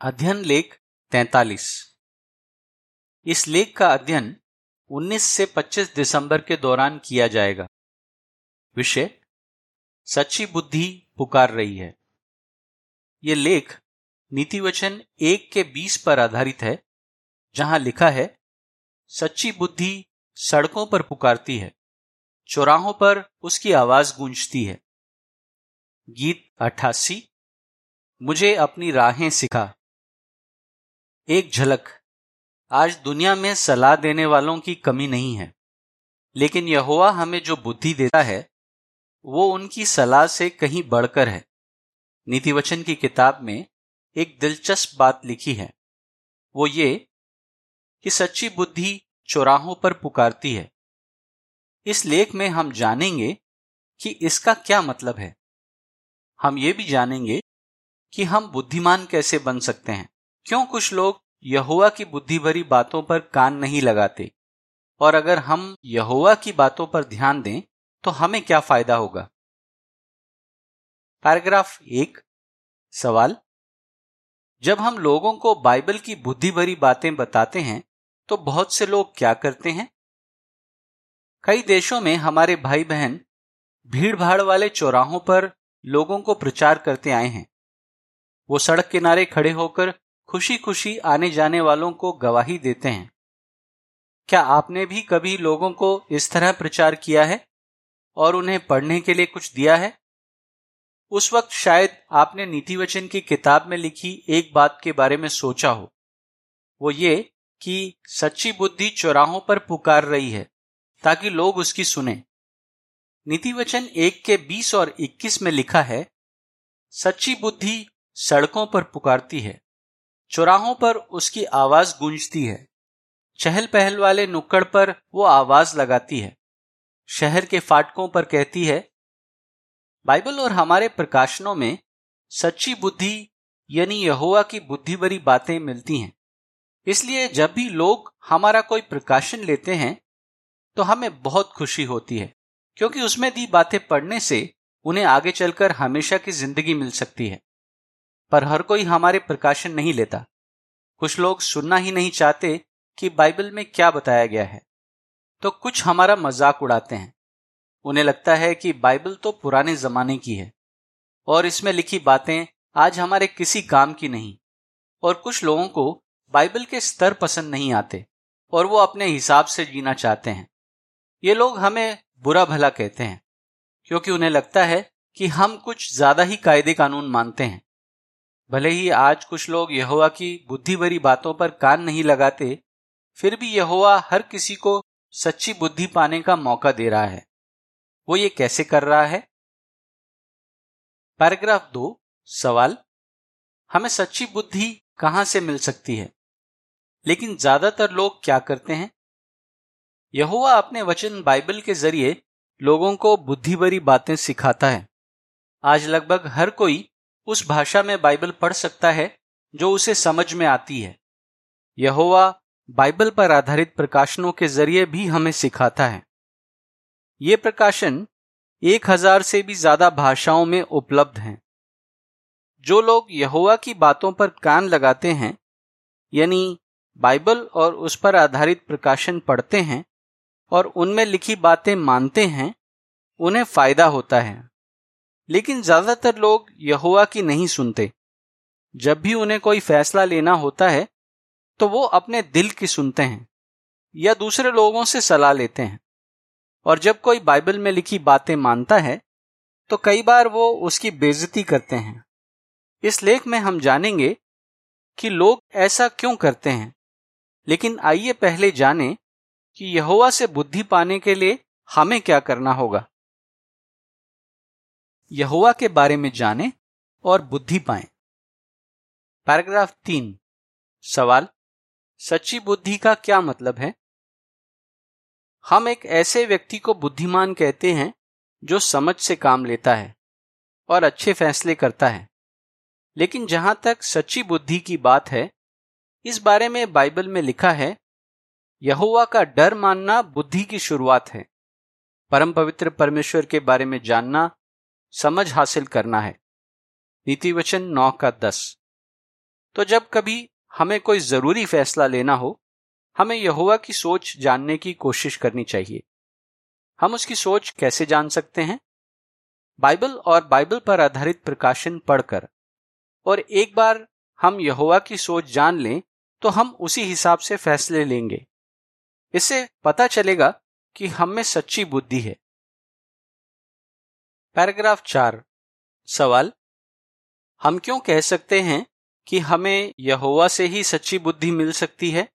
अध्ययन लेख 43 इस लेख का अध्ययन 19 से 25 दिसंबर के दौरान किया जाएगा। विषय, सच्ची बुद्धि पुकार रही है। यह लेख नीति वचन एक के बीस पर आधारित है, जहाँ लिखा है, सच्ची बुद्धि सड़कों पर पुकारती है, चौराहों पर उसकी आवाज़ गूंजती है। गीत अट्ठासी, मुझे अपनी राहें सिखा। एक झलक। आज दुनिया में सलाह देने वालों की कमी नहीं है, लेकिन यहोवा हमें जो बुद्धि देता है, वो उनकी सलाह से कहीं बढ़कर है। नीति वचन की किताब में एक दिलचस्प बात लिखी है। वो ये कि सच्ची बुद्धि चौराहों पर पुकारती है। इस लेख में हम जानेंगे कि इसका क्या मतलब है। हम ये भी जानेंगे कि हम बुद्धिमान कैसे बन सकते हैं। क्यों कुछ लोग यहोवा की बुद्धि भरी बातों पर कान नहीं लगाते। और अगर हम यहुआ की बातों पर ध्यान दें तो हमें क्या फ़ायदा होगा? पैराग्राफ एक, सवाल। जब हम लोगों को बाइबल की बुद्धि भरी बातें बताते हैं तो बहुत से लोग क्या करते हैं? कई देशों में हमारे भाई बहन भीड़ भाड़ वाले चौराहों पर लोगों को प्रचार करते आए हैं। वो सड़क किनारे खड़े होकर खुशी खुशी आने जाने वालों को गवाही देते हैं। क्या आपने भी कभी लोगों को इस तरह प्रचार किया है और उन्हें पढ़ने के लिए कुछ दिया है? उस वक्त शायद आपने नीति वचन की किताब में लिखी एक बात के बारे में सोचा हो। वो ये कि सच्ची बुद्धि चौराहों पर पुकार रही है, ताकि लोग उसकी सुने। नीति वचन एक के बीस और इक्कीस में लिखा है, सच्ची बुद्धि सड़कों पर पुकारती है। चौराहों पर उसकी आवाज़ गूंजती है। चहल पहल वाले नुक्कड़ पर वो आवाज़ लगाती है। शहर के फाटकों पर कहती है, बाइबल और हमारे प्रकाशनों में सच्ची बुद्धि यानी यहोवा की बुद्धि भरी बातें मिलती हैं। इसलिए जब भी लोग हमारा कोई प्रकाशन लेते हैं तो हमें बहुत खुशी होती है, क्योंकि उसमें दी बातें पढ़ने से उन्हें आगे चलकर हमेशा की ज़िंदगी मिल सकती है। पर हर कोई हमारे प्रकाशन नहीं लेता। कुछ लोग सुनना ही नहीं चाहते कि बाइबल में क्या बताया गया है। तो कुछ हमारा मज़ाक उड़ाते हैं। उन्हें लगता है कि बाइबल तो पुराने जमाने की है। और इसमें लिखी बातें आज हमारे किसी काम की नहीं। और कुछ लोगों को बाइबल के स्तर पसंद नहीं आते और वो अपने हिसाब से जीना चाहते हैं। ये लोग हमें बुरा भला कहते हैं, क्योंकि उन्हें लगता है कि हम कुछ ज़्यादा ही कायदे कानून मानते हैं। भले ही आज कुछ लोग यहोवा की बुद्धि भरी बातों पर कान नहीं लगाते, फिर भी यहोवा हर किसी को सच्ची बुद्धि पाने का मौका दे रहा है। वो ये कैसे कर रहा है? पैराग्राफ दो, सवाल। हमें सच्ची बुद्धि कहाँ से मिल सकती है? लेकिन ज़्यादातर लोग क्या करते हैं? यहोवा अपने वचन बाइबल के ज़रिए लोगों को बुद्धि भरी बातें सिखाता है। आज लगभग हर कोई उस भाषा में बाइबल पढ़ सकता है जो उसे समझ में आती है। यहोवा बाइबल पर आधारित प्रकाशनों के ज़रिए भी हमें सिखाता है। ये प्रकाशन एक हज़ार से भी ज़्यादा भाषाओं में उपलब्ध हैं। जो लोग यहोवा की बातों पर कान लगाते हैं, यानी बाइबल और उस पर आधारित प्रकाशन पढ़ते हैं और उनमें लिखी बातें मानते हैं, उन्हें फ़ायदा होता है। लेकिन ज़्यादातर लोग यहोवा की नहीं सुनते। जब भी उन्हें कोई फैसला लेना होता है तो वो अपने दिल की सुनते हैं, या दूसरे लोगों से सलाह लेते हैं। और जब कोई बाइबल में लिखी बातें मानता है तो कई बार वो उसकी बेजती करते हैं। इस लेख में हम जानेंगे कि लोग ऐसा क्यों करते हैं। लेकिन आइए पहले जानें कि यहोवा से बुद्धि पाने के लिए हमें क्या करना होगा। यहुआ के बारे में जाने और बुद्धि पाए। पैराग्राफ तीन। सवाल, सच्ची बुद्धि का क्या मतलब है? हम एक ऐसे व्यक्ति को बुद्धिमान कहते हैं जो समझ से काम लेता है और अच्छे फैसले करता है। लेकिन जहाँ तक सच्ची बुद्धि की बात है, इस बारे में बाइबल में लिखा है यहुआ का डर मानना बुद्धि की शुरुआत है। परम पवित्र परमेश्वर के बारे में जानना समझ हासिल करना है। नीति वचन नौ का दस। तो जब कभी हमें कोई ज़रूरी फैसला लेना हो, हमें यहुआ की सोच जानने की कोशिश करनी चाहिए। हम उसकी सोच कैसे जान सकते हैं? बाइबल और बाइबल पर आधारित प्रकाशन पढ़कर। और एक बार हम यहुआ की सोच जान लें तो हम उसी हिसाब से फैसले लेंगे। इससे पता चलेगा कि हम में सच्ची बुद्धि है। पैराग्राफ चार। सवाल, हम क्यों कह सकते हैं कि हमें यहोवा से ही सच्ची बुद्धि मिल सकती है?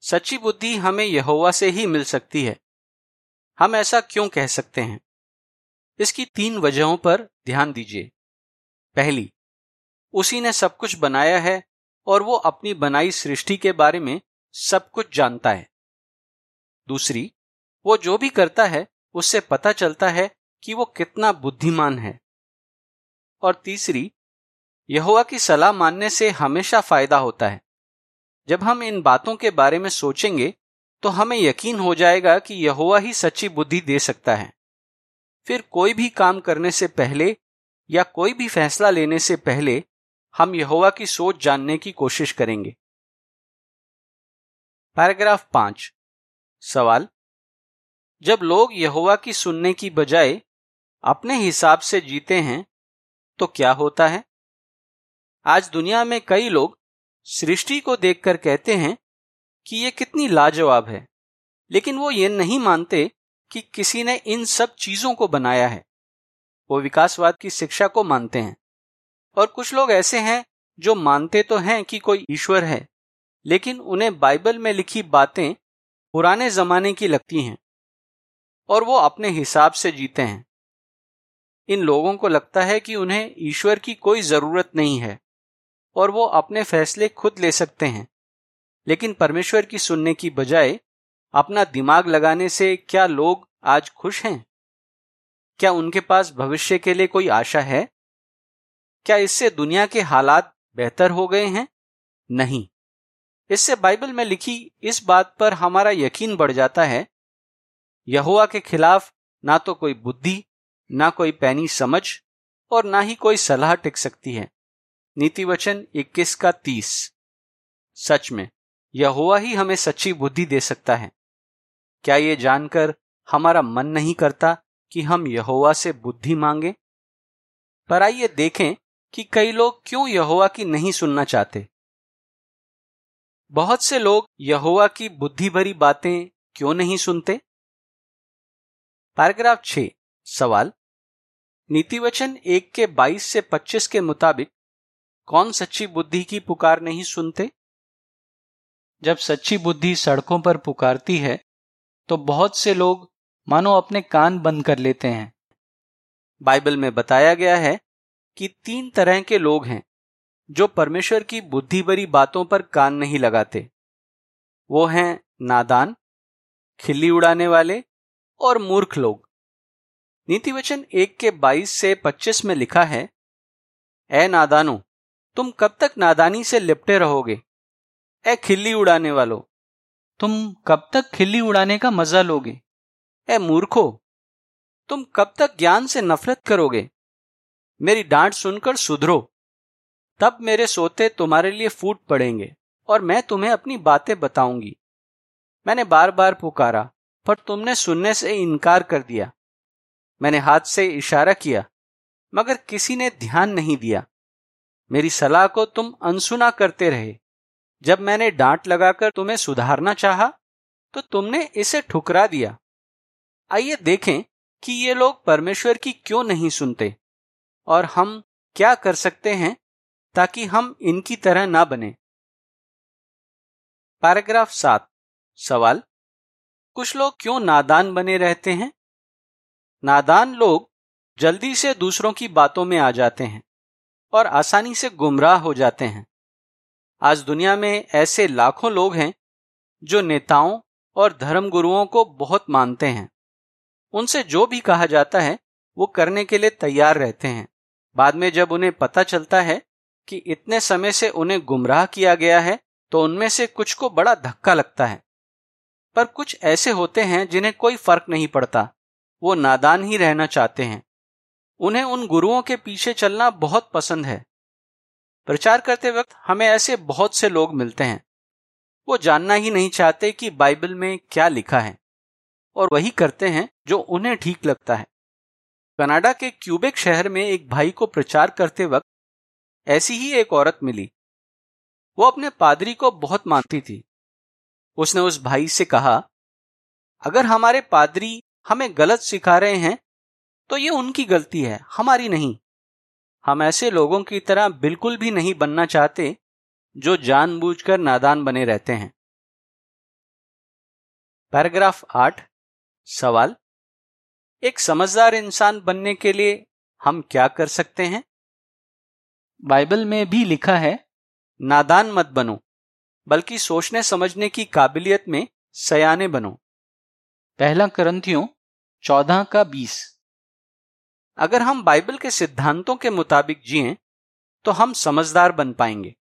सच्ची बुद्धि हमें यहोवा से ही मिल सकती है। हम ऐसा क्यों कह सकते हैं? इसकी तीन वजहों पर ध्यान दीजिए। पहली, उसी ने सब कुछ बनाया है और वो अपनी बनाई सृष्टि के बारे में सब कुछ जानता है। दूसरी, वो जो भी करता है, उससे पता चलता है कि वो कितना बुद्धिमान है। और तीसरी, यहोवा की सलाह मानने से हमेशा फ़ायदा होता है। जब हम इन बातों के बारे में सोचेंगे तो हमें यकीन हो जाएगा कि यहोवा ही सच्ची बुद्धि दे सकता है। फिर कोई भी काम करने से पहले या कोई भी फैसला लेने से पहले हम यहोवा की सोच जानने की कोशिश करेंगे। पैराग्राफ पाँच। सवाल। जब लोग यहोवा की सुनने की बजाय अपने हिसाब से जीते हैं तो क्या होता है? आज दुनिया में कई लोग सृष्टि को देखकर कहते हैं कि ये कितनी लाजवाब है, लेकिन वो ये नहीं मानते कि किसी ने इन सब चीज़ों को बनाया है। वो विकासवाद की शिक्षा को मानते हैं। और कुछ लोग ऐसे हैं जो मानते तो हैं कि कोई ईश्वर है, लेकिन उन्हें बाइबल में लिखी बातें पुराने जमाने की लगती हैं, और वो अपने हिसाब से जीते हैं। इन लोगों को लगता है कि उन्हें ईश्वर की कोई ज़रूरत नहीं है, और वो अपने फैसले खुद ले सकते हैं। लेकिन परमेश्वर की सुनने की बजाय, अपना दिमाग लगाने से क्या लोग आज खुश हैं? क्या उनके पास भविष्य के लिए कोई आशा है? क्या इससे दुनिया के हालात बेहतर हो गए हैं? नहीं। इससे बाइबल में लिखी इस बात पर हमारा यकीन बढ़ जाता है यहुआ के खिलाफ ना तो कोई बुद्धि ना कोई पैनी समझ और ना ही कोई सलाह टिक सकती है। नीति वचन इक्कीस का तीस। सच में यहुआ ही हमें सच्ची बुद्धि दे सकता है। क्या ये जानकर हमारा मन नहीं करता कि हम यहोवा से बुद्धि मांगे? पर आइए देखें कि कई लोग क्यों यहोवा की नहीं सुनना चाहते। बहुत से लोग यहोवा की बुद्धि भरी बातें क्यों नहीं सुनते? पैराग्राफ छ सवाल। नीतिवचन एक के बाईस से पच्चीस के मुताबिक कौन सच्ची बुद्धि की पुकार नहीं सुनते? जब सच्ची बुद्धि सड़कों पर पुकारती है तो बहुत से लोग मानो अपने कान बंद कर लेते हैं। बाइबल में बताया गया है कि तीन तरह के लोग हैं, जो परमेश्वर की बुद्धि भरी बातों पर कान नहीं लगाते। वो हैं नादान, खिल्ली उड़ाने वाले और मूर्ख लोग। नीति वचन एक के बाईस से पच्चीस में लिखा है ए नादानो, तुम कब तक नादानी से लिपटे रहोगे? ए खिल्ली उड़ाने वालों, तुम कब तक खिल्ली उड़ाने का मज़ा लोगे? ए मूर्खो, तुम कब तक ज्ञान से नफरत करोगे? मेरी डांट सुनकर सुधरो। तब मेरे सोते तुम्हारे लिए फूट पड़ेंगे और मैं तुम्हें अपनी बातें बताऊँगी। मैंने बार बार पुकारा, पर तुमने सुनने से इनकार कर दिया। मैंने हाथ से इशारा किया, मगर किसी ने ध्यान नहीं दिया। मेरी सलाह को तुम अनसुना करते रहे। जब मैंने डांट लगाकर तुम्हें सुधारना चाहा तो तुमने इसे ठुकरा दिया। आइए देखें कि ये लोग परमेश्वर की क्यों नहीं सुनते, और हम क्या कर सकते हैं ताकि हम इनकी तरह ना बने। पैराग्राफ सात, सवाल। कुछ लोग क्यों नादान बने रहते हैं? नादान लोग जल्दी से दूसरों की बातों में आ जाते हैं और आसानी से गुमराह हो जाते हैं। आज दुनिया में ऐसे लाखों लोग हैं जो नेताओं और धर्मगुरुओं को बहुत मानते हैं। उनसे जो भी कहा जाता है, वो करने के लिए तैयार रहते हैं। बाद में जब उन्हें पता चलता है कि इतने समय से उन्हें गुमराह किया गया है तो उनमें से कुछ को बड़ा धक्का लगता है। पर कुछ ऐसे होते हैं जिन्हें कोई फ़र्क नहीं पड़ता। वो नादान ही रहना चाहते हैं। उन्हें उन गुरुओं के पीछे चलना बहुत पसंद है। प्रचार करते वक्त हमें ऐसे बहुत से लोग मिलते हैं। वो जानना ही नहीं चाहते कि बाइबल में क्या लिखा है। और वही करते हैं जो उन्हें ठीक लगता है। कनाडा के क्यूबेक शहर में एक भाई को प्रचार करते वक्त ऐसी ही एक औरत मिली। वो अपने पादरी को बहुत मानती थी। उसने उस भाई से कहा, अगर हमारे पादरी हमें गलत सिखा रहे हैं तो ये उनकी गलती है, हमारी नहीं। हम ऐसे लोगों की तरह बिल्कुल भी नहीं बनना चाहते, जो जानबूझकर नादान बने रहते हैं। पैराग्राफ आठ, सवाल। एक समझदार इंसान बनने के लिए हम क्या कर सकते हैं? बाइबल में भी लिखा है, नादान मत बनो, बल्कि सोचने समझने की काबिलियत में सयाने बनो। पहला करंथियों चौदह का बीस। अगर हम बाइबल के सिद्धांतों के मुताबिक जिए तो हम समझदार बन पाएँगे।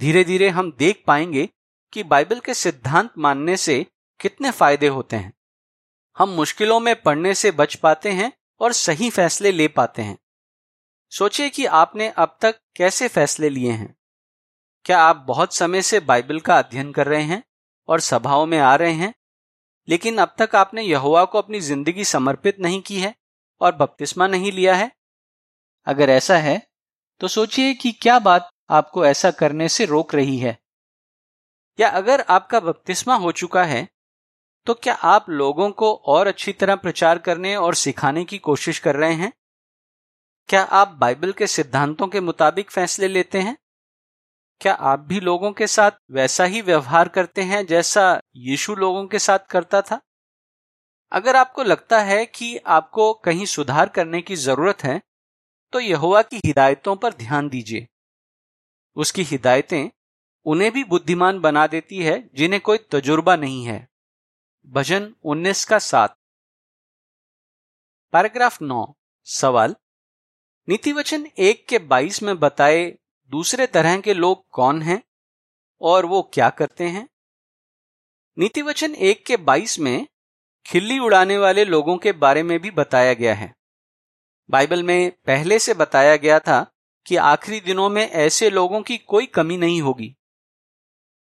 धीरे धीरे हम देख पाएँगे कि बाइबल के सिद्धांत मानने से कितने फ़ायदे होते हैं। हम मुश्किलों में पढ़ने से बच पाते हैं और सही फैसले ले पाते हैं। सोचिए कि आपने अब तक कैसे फैसले लिए हैं। क्या आप बहुत समय से बाइबल का अध्ययन कर रहे हैं और सभाओं में आ रहे हैं? लेकिन अब तक आपने यहुआ को अपनी ज़िंदगी समर्पित नहीं की है और बपतिस्मा नहीं लिया है। अगर ऐसा है तो सोचिए कि क्या बात आपको ऐसा करने से रोक रही है। या अगर आपका बपतिस्मा हो चुका है तो क्या आप लोगों को और अच्छी तरह प्रचार करने और सिखाने की कोशिश कर रहे हैं? क्या आप बाइबल के सिद्धांतों के मुताबिक फैसले लेते हैं? क्या आप भी लोगों के साथ वैसा ही व्यवहार करते हैं जैसा यीशु लोगों के साथ करता था? अगर आपको लगता है कि आपको कहीं सुधार करने की ज़रूरत है तो यहुआ की हिदायतों पर ध्यान दीजिए। उसकी हिदायतें उन्हें भी बुद्धिमान बना देती है, जिन्हें कोई तजुर्बा नहीं है। भजन 19 का सात। पैराग्राफ 9 सवाल नीति वचन एक के बाईस में बताए दूसरे तरह के लोग कौन हैं और वो क्या करते हैं? नीति वचन एक के बाईस में खिल्ली उड़ाने वाले लोगों के बारे में भी बताया गया है। बाइबल में पहले से बताया गया था कि आखिरी दिनों में ऐसे लोगों की कोई कमी नहीं होगी।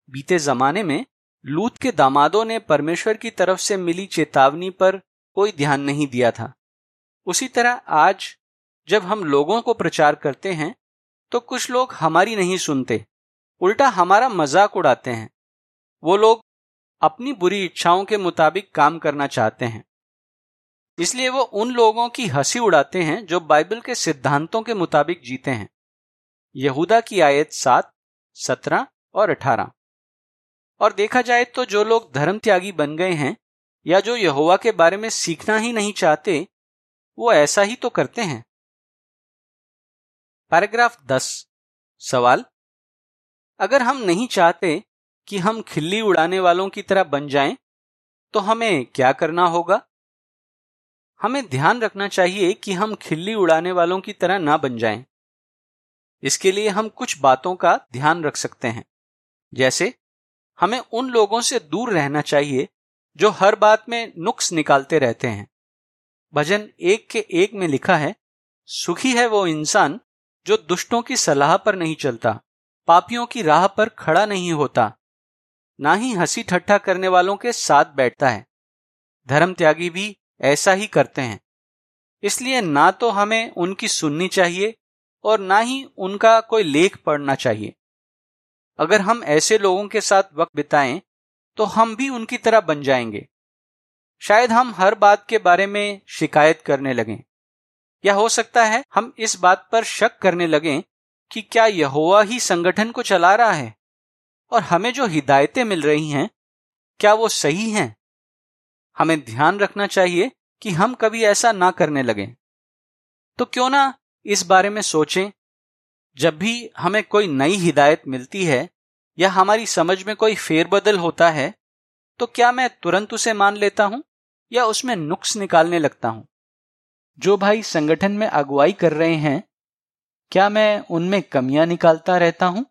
बीते जमाने में लूत के दामादों ने परमेश्वर की तरफ़ से मिली चेतावनी पर कोई ध्यान नहीं दिया था। उसी तरह आज जब हम लोगों को प्रचार करते हैं तो कुछ लोग हमारी नहीं सुनते, उल्टा हमारा मज़ाक उड़ाते हैं। वो लोग अपनी बुरी इच्छाओं के मुताबिक काम करना चाहते हैं। इसलिए वो उन लोगों की हँसी उड़ाते हैं जो बाइबल के सिद्धांतों के मुताबिक जीते हैं। यहूदा की आयत सात, सत्रह और अठारह। और देखा जाए तो जो लोग धर्म त्यागी बन गए हैं या जो यहोवा के बारे में सीखना ही नहीं चाहते, वो ऐसा ही तो करते हैं। पैराग्राफ दस। सवाल, अगर हम नहीं चाहते कि हम खिल्ली उड़ाने वालों की तरह बन जाएँ, तो हमें क्या करना होगा? हमें ध्यान रखना चाहिए कि हम खिल्ली उड़ाने वालों की तरह ना बन जाएँ। इसके लिए हम कुछ बातों का ध्यान रख सकते हैं। जैसे हमें उन लोगों से दूर रहना चाहिए जो हर बात में नुक्स निकालते रहते हैं। भजन एक के एक में लिखा है सुखी है वो इंसान जो दुष्टों की सलाह पर नहीं चलता पापियों की राह पर खड़ा नहीं होता ना ही हँसी ठट्ठा करने वालों के साथ बैठता है। धर्म त्यागी भी ऐसा ही करते हैं। इसलिए ना तो हमें उनकी सुननी चाहिए और ना ही उनका कोई लेख पढ़ना चाहिए। अगर हम ऐसे लोगों के साथ वक्त बिताएँ तो हम भी उनकी तरह बन जाएँगे। शायद हम हर बात के बारे में शिकायत करने लगें। या हो सकता है हम इस बात पर शक करने लगें कि क्या यहोवा ही संगठन को चला रहा है? और हमें जो हिदायतें मिल रही हैं, क्या वो सही हैं? हमें ध्यान रखना चाहिए कि हम कभी ऐसा ना करने लगें। तो क्यों ना इस बारे में सोचें, जब भी हमें कोई नई हिदायत मिलती है या हमारी समझ में कोई फेरबदल होता है तो क्या मैं तुरंत उसे मान लेता हूँ या उसमें नुक्स निकालने लगता हूँ? जो भाई संगठन में अगुवाई कर रहे हैं, क्या मैं उनमें कमियाँ निकालता रहता हूँ?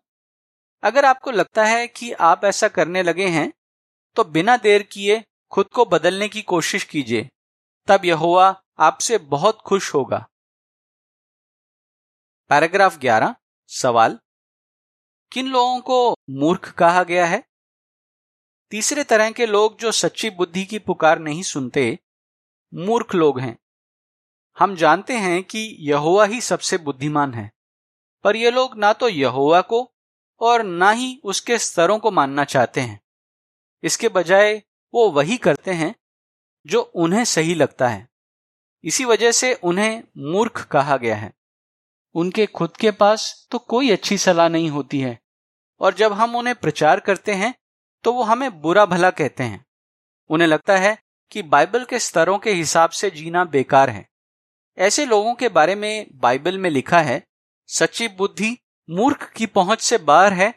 अगर आपको लगता है कि आप ऐसा करने लगे हैं तो बिना देर किए खुद को बदलने की कोशिश कीजिए। तब यहोवा आपसे बहुत खुश होगा। पैराग्राफ 11 सवाल। किन लोगों को मूर्ख कहा गया है? तीसरे तरह के लोग जो सच्ची बुद्धि की पुकार नहीं सुनते, मूर्ख लोग हैं। हम जानते हैं कि यहोवा ही सबसे बुद्धिमान है, पर ये लोग ना तो यहोवा को और ना ही उसके स्तरों को मानना चाहते हैं। इसके बजाय वो वही करते हैं जो उन्हें सही लगता है। इसी वजह से उन्हें मूर्ख कहा गया है। उनके खुद के पास तो कोई अच्छी सलाह नहीं होती है, और जब हम उन्हें प्रचार करते हैं तो वो हमें बुरा भला कहते हैं। उन्हें लगता है कि बाइबल के स्तरों के हिसाब से जीना बेकार है। ऐसे लोगों के बारे में बाइबल में लिखा है, सच्ची बुद्धि मूर्ख की पहुँच से बाहर है,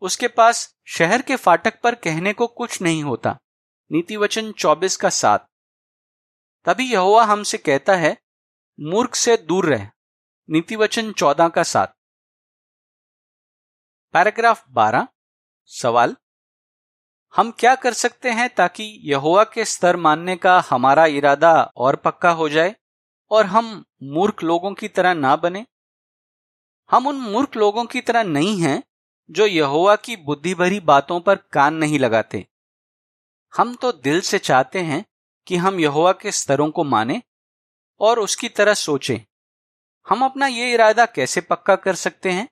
उसके पास शहर के फाटक पर कहने को कुछ नहीं होता। नीति वचन चौबीस का सात। तभी यहोवा हमसे कहता है, मूर्ख से दूर रह। नीति वचन चौदह का सात। पैराग्राफ बारह। सवाल, हम क्या कर सकते हैं ताकि यहोवा के स्तर मानने का हमारा इरादा और पक्का हो जाए और हम मूर्ख लोगों की तरह ना बने? हम उन मूर्ख लोगों की तरह नहीं हैं जो यहोवा की बुद्धि भरी बातों पर कान नहीं लगाते। हम तो दिल से चाहते हैं कि हम यहोवा के स्तरों को माने और उसकी तरह सोचें। हम अपना ये इरादा कैसे पक्का कर सकते हैं?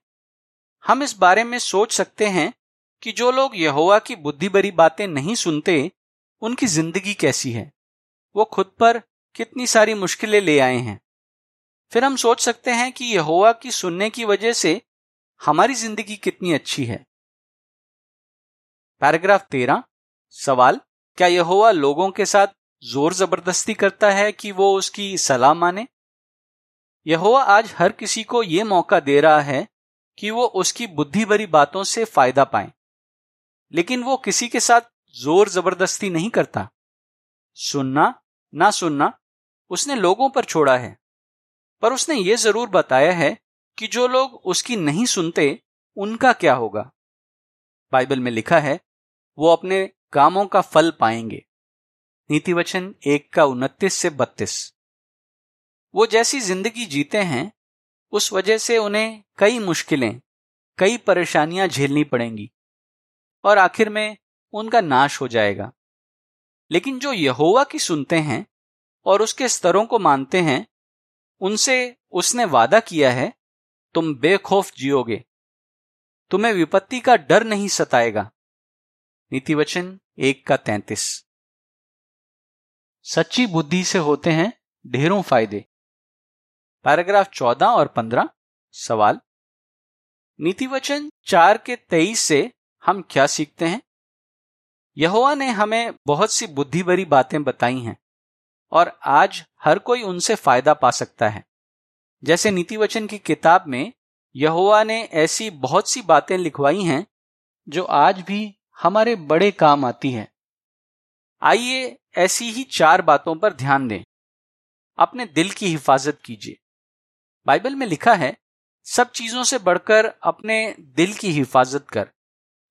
हम इस बारे में सोच सकते हैं कि जो लोग यहोवा की बुद्धि भरी बातें नहीं सुनते, उनकी ज़िंदगी कैसी है? वो खुद पर कितनी सारी मुश्किलें ले आए हैं? फिर हम सोच सकते हैं कि यहोवा की सुनने की वजह से हमारी ज़िंदगी कितनी अच्छी है। पैराग्राफ तेरह, सवाल, क्या यहोवा लोगों के साथ ज़ोर ज़बरदस्ती करता है कि वो उसकी सलाह माने? यहोवा आज हर किसी को यह मौका दे रहा है कि वो उसकी बुद्धि भरी बातों से फ़ायदा पाए। लेकिन वो किसी के साथ ज़ोर ज़बरदस्ती नहीं करता। सुनना, ना सुनना, उसने लोगों पर छोड़ा है। पर उसने ये ज़रूर बताया है कि जो लोग उसकी नहीं सुनते, उनका क्या होगा? बाइबल में लिखा है, वो अपने कामों का फल पाएँगे। नीति वचन एक का उनतीस से बत्तीस। वो जैसी ज़िंदगी जीते हैं, उस वजह से उन्हें कई मुश्किलें, कई परेशानियाँ झेलनी पड़ेंगी, और आखिर में उनका नाश हो जाएगा। लेकिन जो यहोवा की सुनते हैं, और उसके स्तरों को मानते हैं उनसे उसने वादा किया है, तुम बेखौफ जियोगे। तुम्हें विपत्ति का डर नहीं सताएगा। नीतिवचन एक का तैतीस। सच्ची बुद्धि से होते हैं ढेरों फ़ायदे। पैराग्राफ चौदह और पंद्रह, सवाल। नीतिवचन चार के तेईस से हम क्या सीखते हैं? यहोवा ने हमें बहुत सी बुद्धि भरी बातें बताई हैं। और आज हर कोई उनसे फ़ायदा पा सकता है। जैसे नीति वचन की किताब में यहोवा ने ऐसी बहुत सी बातें लिखवाई हैं, जो आज भी हमारे बड़े काम आती है। आइए ऐसी ही चार बातों पर ध्यान दें। अपने दिल की हिफाजत कीजिए। बाइबल में लिखा है, सब चीज़ों से बढ़कर अपने दिल की हिफाजत कर,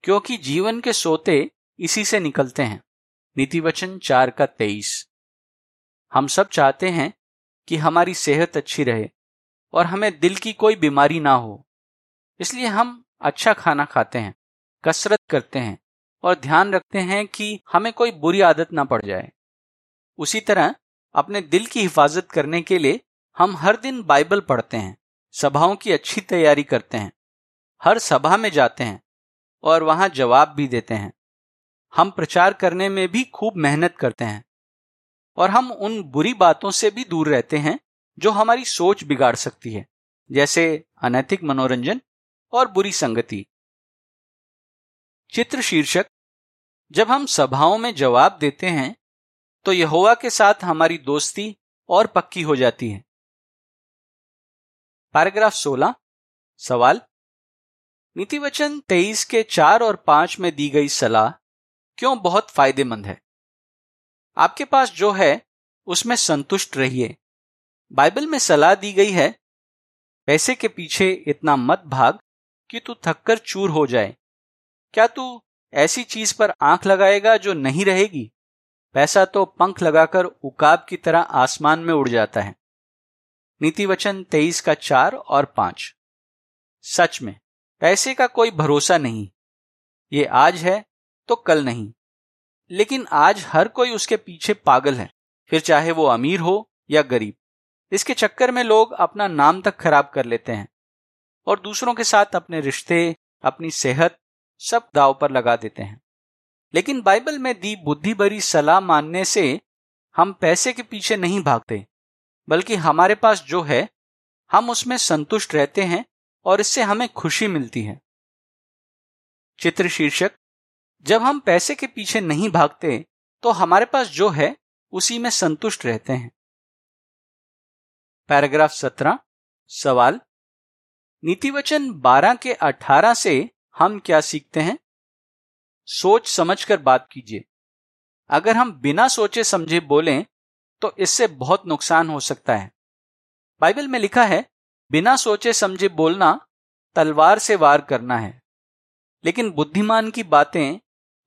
क्योंकि जीवन के सोते इसी से निकलते हैं। नीति वचन चार का तेईस। हम सब चाहते हैं कि हमारी सेहत अच्छी रहे और हमें दिल की कोई बीमारी ना हो। इसलिए हम अच्छा खाना खाते हैं, कसरत करते हैं और ध्यान रखते हैं कि हमें कोई बुरी आदत ना पड़ जाए। उसी तरह अपने दिल की हिफाजत करने के लिए हम हर दिन बाइबल पढ़ते हैं, सभाओं की अच्छी तैयारी करते हैं, हर सभा में जाते हैं और वहाँ जवाब भी देते हैं। हम प्रचार करने में भी खूब मेहनत करते हैं। और हम उन बुरी बातों से भी दूर रहते हैं, जो हमारी सोच बिगाड़ सकती है, जैसे अनैतिक मनोरंजन और बुरी संगति। चित्र शीर्षक, जब हम सभाओं में जवाब देते हैं तो यहोवा के साथ हमारी दोस्ती और पक्की हो जाती है। पैराग्राफ 16 सवाल नीति वचन तेईस के चार और पाँच में दी गई सलाह क्यों बहुत फ़ायदेमंद है? आपके पास जो है, उसमें संतुष्ट रहिए। बाइबल में सलाह दी गई है, पैसे के पीछे इतना मत भाग कि तू थककर चूर हो जाए। क्या तू ऐसी चीज़ पर आँख लगाएगा जो नहीं रहेगी? पैसा तो पंख लगाकर उकाब की तरह आसमान में उड़ जाता है। नीति वचन तेईस का चार और पाँच। सच में, पैसे का कोई भरोसा नहीं। ये आज है तो कल नहीं। लेकिन आज हर कोई उसके पीछे पागल है, फिर चाहे वो अमीर हो या गरीब। इसके चक्कर में लोग अपना नाम तक खराब कर लेते हैं और दूसरों के साथ अपने रिश्ते, अपनी सेहत सब दाव पर लगा देते हैं। लेकिन बाइबल में दी बुद्धि भरी सलाह मानने से हम पैसे के पीछे नहीं भागते, बल्कि हमारे पास जो है, हम उसमें संतुष्ट रहते हैं और इससे हमें खुशी मिलती है। चित्र शीर्षक जब हम पैसे के पीछे नहीं भागते तो हमारे पास जो है, उसी में संतुष्ट रहते हैं। पैराग्राफ सत्रह, सवाल। नीतिवचन बारह के अठारह से हम क्या सीखते हैं? सोच समझकर बात कीजिए। अगर हम बिना सोचे समझे बोलें तो इससे बहुत नुकसान हो सकता है। बाइबल में लिखा है, बिना सोचे समझे बोलना, तलवार से वार करना है। लेकिन बुद्धिमान की बातें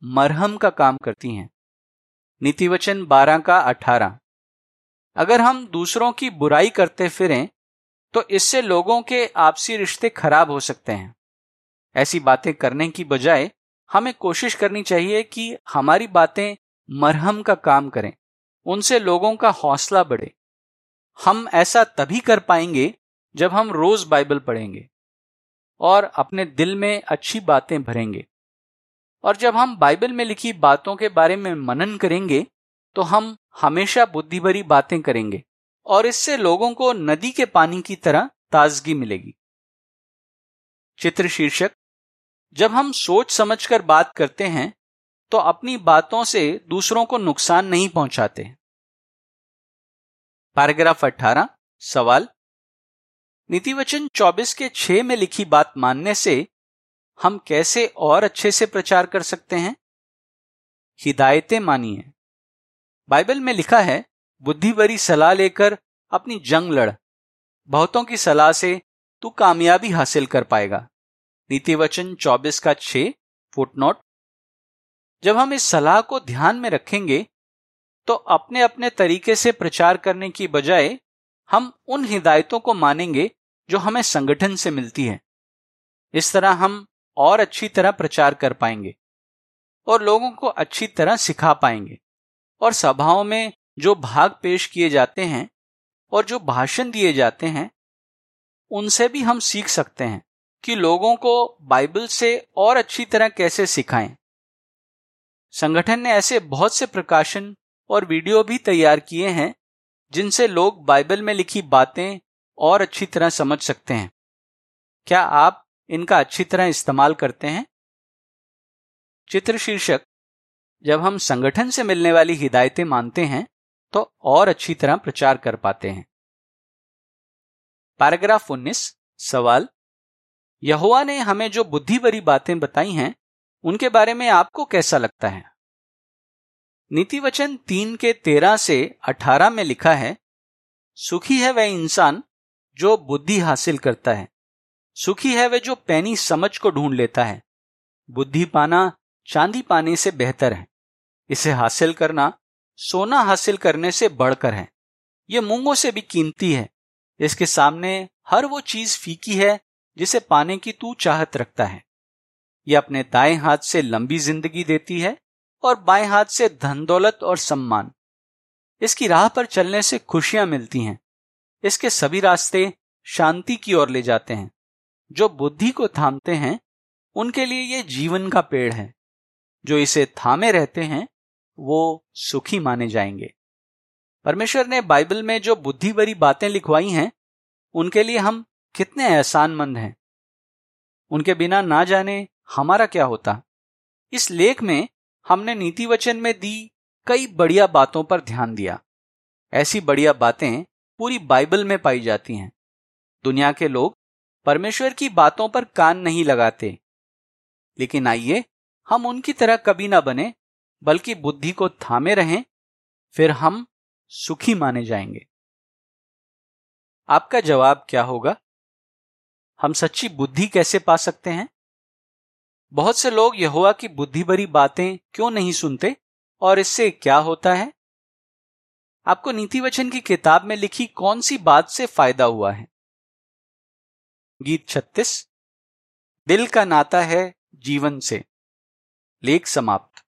मरहम का काम करती हैं। नीतिवचन बारह का अठारह। अगर हम दूसरों की बुराई करते फिरें तो इससे लोगों के आपसी रिश्ते खराब हो सकते हैं। ऐसी बातें करने की बजाय हमें कोशिश करनी चाहिए कि हमारी बातें मरहम का काम करें, उनसे लोगों का हौसला बढ़े। हम ऐसा तभी कर पाएँगे जब हम रोज बाइबल पढ़ेंगे और अपने दिल में अच्छी बातें भरेंगे। और जब हम बाइबल में लिखी बातों के बारे में मनन करेंगे तो हम हमेशा बुद्धि भरी बातें करेंगे और इससे लोगों को नदी के पानी की तरह ताजगी मिलेगी। चित्र शीर्षक जब हम सोच समझकर बात करते हैं तो अपनी बातों से दूसरों को नुकसान नहीं पहुंचाते। पैराग्राफ 18 सवाल। नीतिवचन 24 के 6 में लिखी बात मानने से हम कैसे और अच्छे से प्रचार कर सकते हैं? हिदायतें मानिए। बाइबल में लिखा है, बुद्धि बुद्धिवरी सलाह लेकर अपनी जंग लड़। बहुतों की सलाह से तू कामयाबी हासिल कर पाएगा। नीतिवचन 24 का 6 फुटनोट। जब हम इस सलाह को ध्यान में रखेंगे तो अपने अपने तरीके से प्रचार करने की बजाय हम उन हिदायतों को मानेंगे जो हमें संगठन से मिलती है। इस तरह हम और अच्छी तरह प्रचार कर पाएँगे और लोगों को अच्छी तरह सिखा पाएँगे। और सभाओं में जो भाग पेश किए जाते हैं और जो भाषण दिए जाते हैं, उनसे भी हम सीख सकते हैं कि लोगों को बाइबल से और अच्छी तरह कैसे सिखाएँ। संगठन ने ऐसे बहुत से प्रकाशन और वीडियो भी तैयार किए हैं, जिनसे लोग बाइबल में लिखी बातें और अच्छी तरह समझ सकते हैं। क्या आप इनका अच्छी तरह इस्तेमाल करते हैं। चित्र शीर्षक, जब हम संगठन से मिलने वाली हिदायतें मानते हैं तो और अच्छी तरह प्रचार कर पाते हैं। पैराग्राफ 19 सवाल यहुआ ने हमें जो बुद्धि भरी बातें बताई हैं, उनके बारे में आपको कैसा लगता है? नीति वचन तीन के तेरह से अठारह में लिखा है, सुखी है वह इंसान जो बुद्धि हासिल करता है। सुखी है वह जो पैनी समझ को ढूंढ लेता है। बुद्धि पाना, चांदी पाने से बेहतर है। इसे हासिल करना, सोना हासिल करने से बढ़कर है। यह मूंगों से भी कीमती है। इसके सामने हर वो चीज़ फीकी है, जिसे पाने की तू चाहत रखता है। यह अपने दाएँ हाथ से लंबी ज़िंदगी देती है और बाएँ हाथ से धन, दौलत और सम्मान। इसकी राह पर चलने से खुशियाँ मिलती हैं। इसके सभी रास्ते शांति की ओर ले जाते हैं। जो बुद्धि को थामते हैं, उनके लिए ये जीवन का पेड़ है। जो इसे थामे रहते हैं, वो सुखी माने जाएँगे। परमेश्वर ने बाइबल में जो बुद्धि भरी बातें लिखवाई हैं, उनके लिए हम कितने एहसानमंद हैं। उनके बिना ना जाने हमारा क्या होता। इस लेख में हमने नीति वचन में दी कई बढ़िया बातों पर ध्यान दिया। ऐसी बढ़िया बातें पूरी बाइबल में पाई जाती हैं। दुनिया के लोग परमेश्वर की बातों पर कान नहीं लगाते। लेकिन आइए, हम उनकी तरह कभी ना बने, बल्कि बुद्धि को थामे रहें, फिर हम सुखी माने जाएँगे। आपका जवाब क्या होगा? हम सच्ची बुद्धि कैसे पा सकते हैं? बहुत से लोग यहोवा की बुद्धि भरी बातें क्यों नहीं सुनते, और इससे क्या होता है? आपको नीति वचन की किताब में लिखी कौन सी बात से फ़ायदा हुआ है? गीत छत्तीस। दिल का नाता है जीवन से। लेख समाप्त।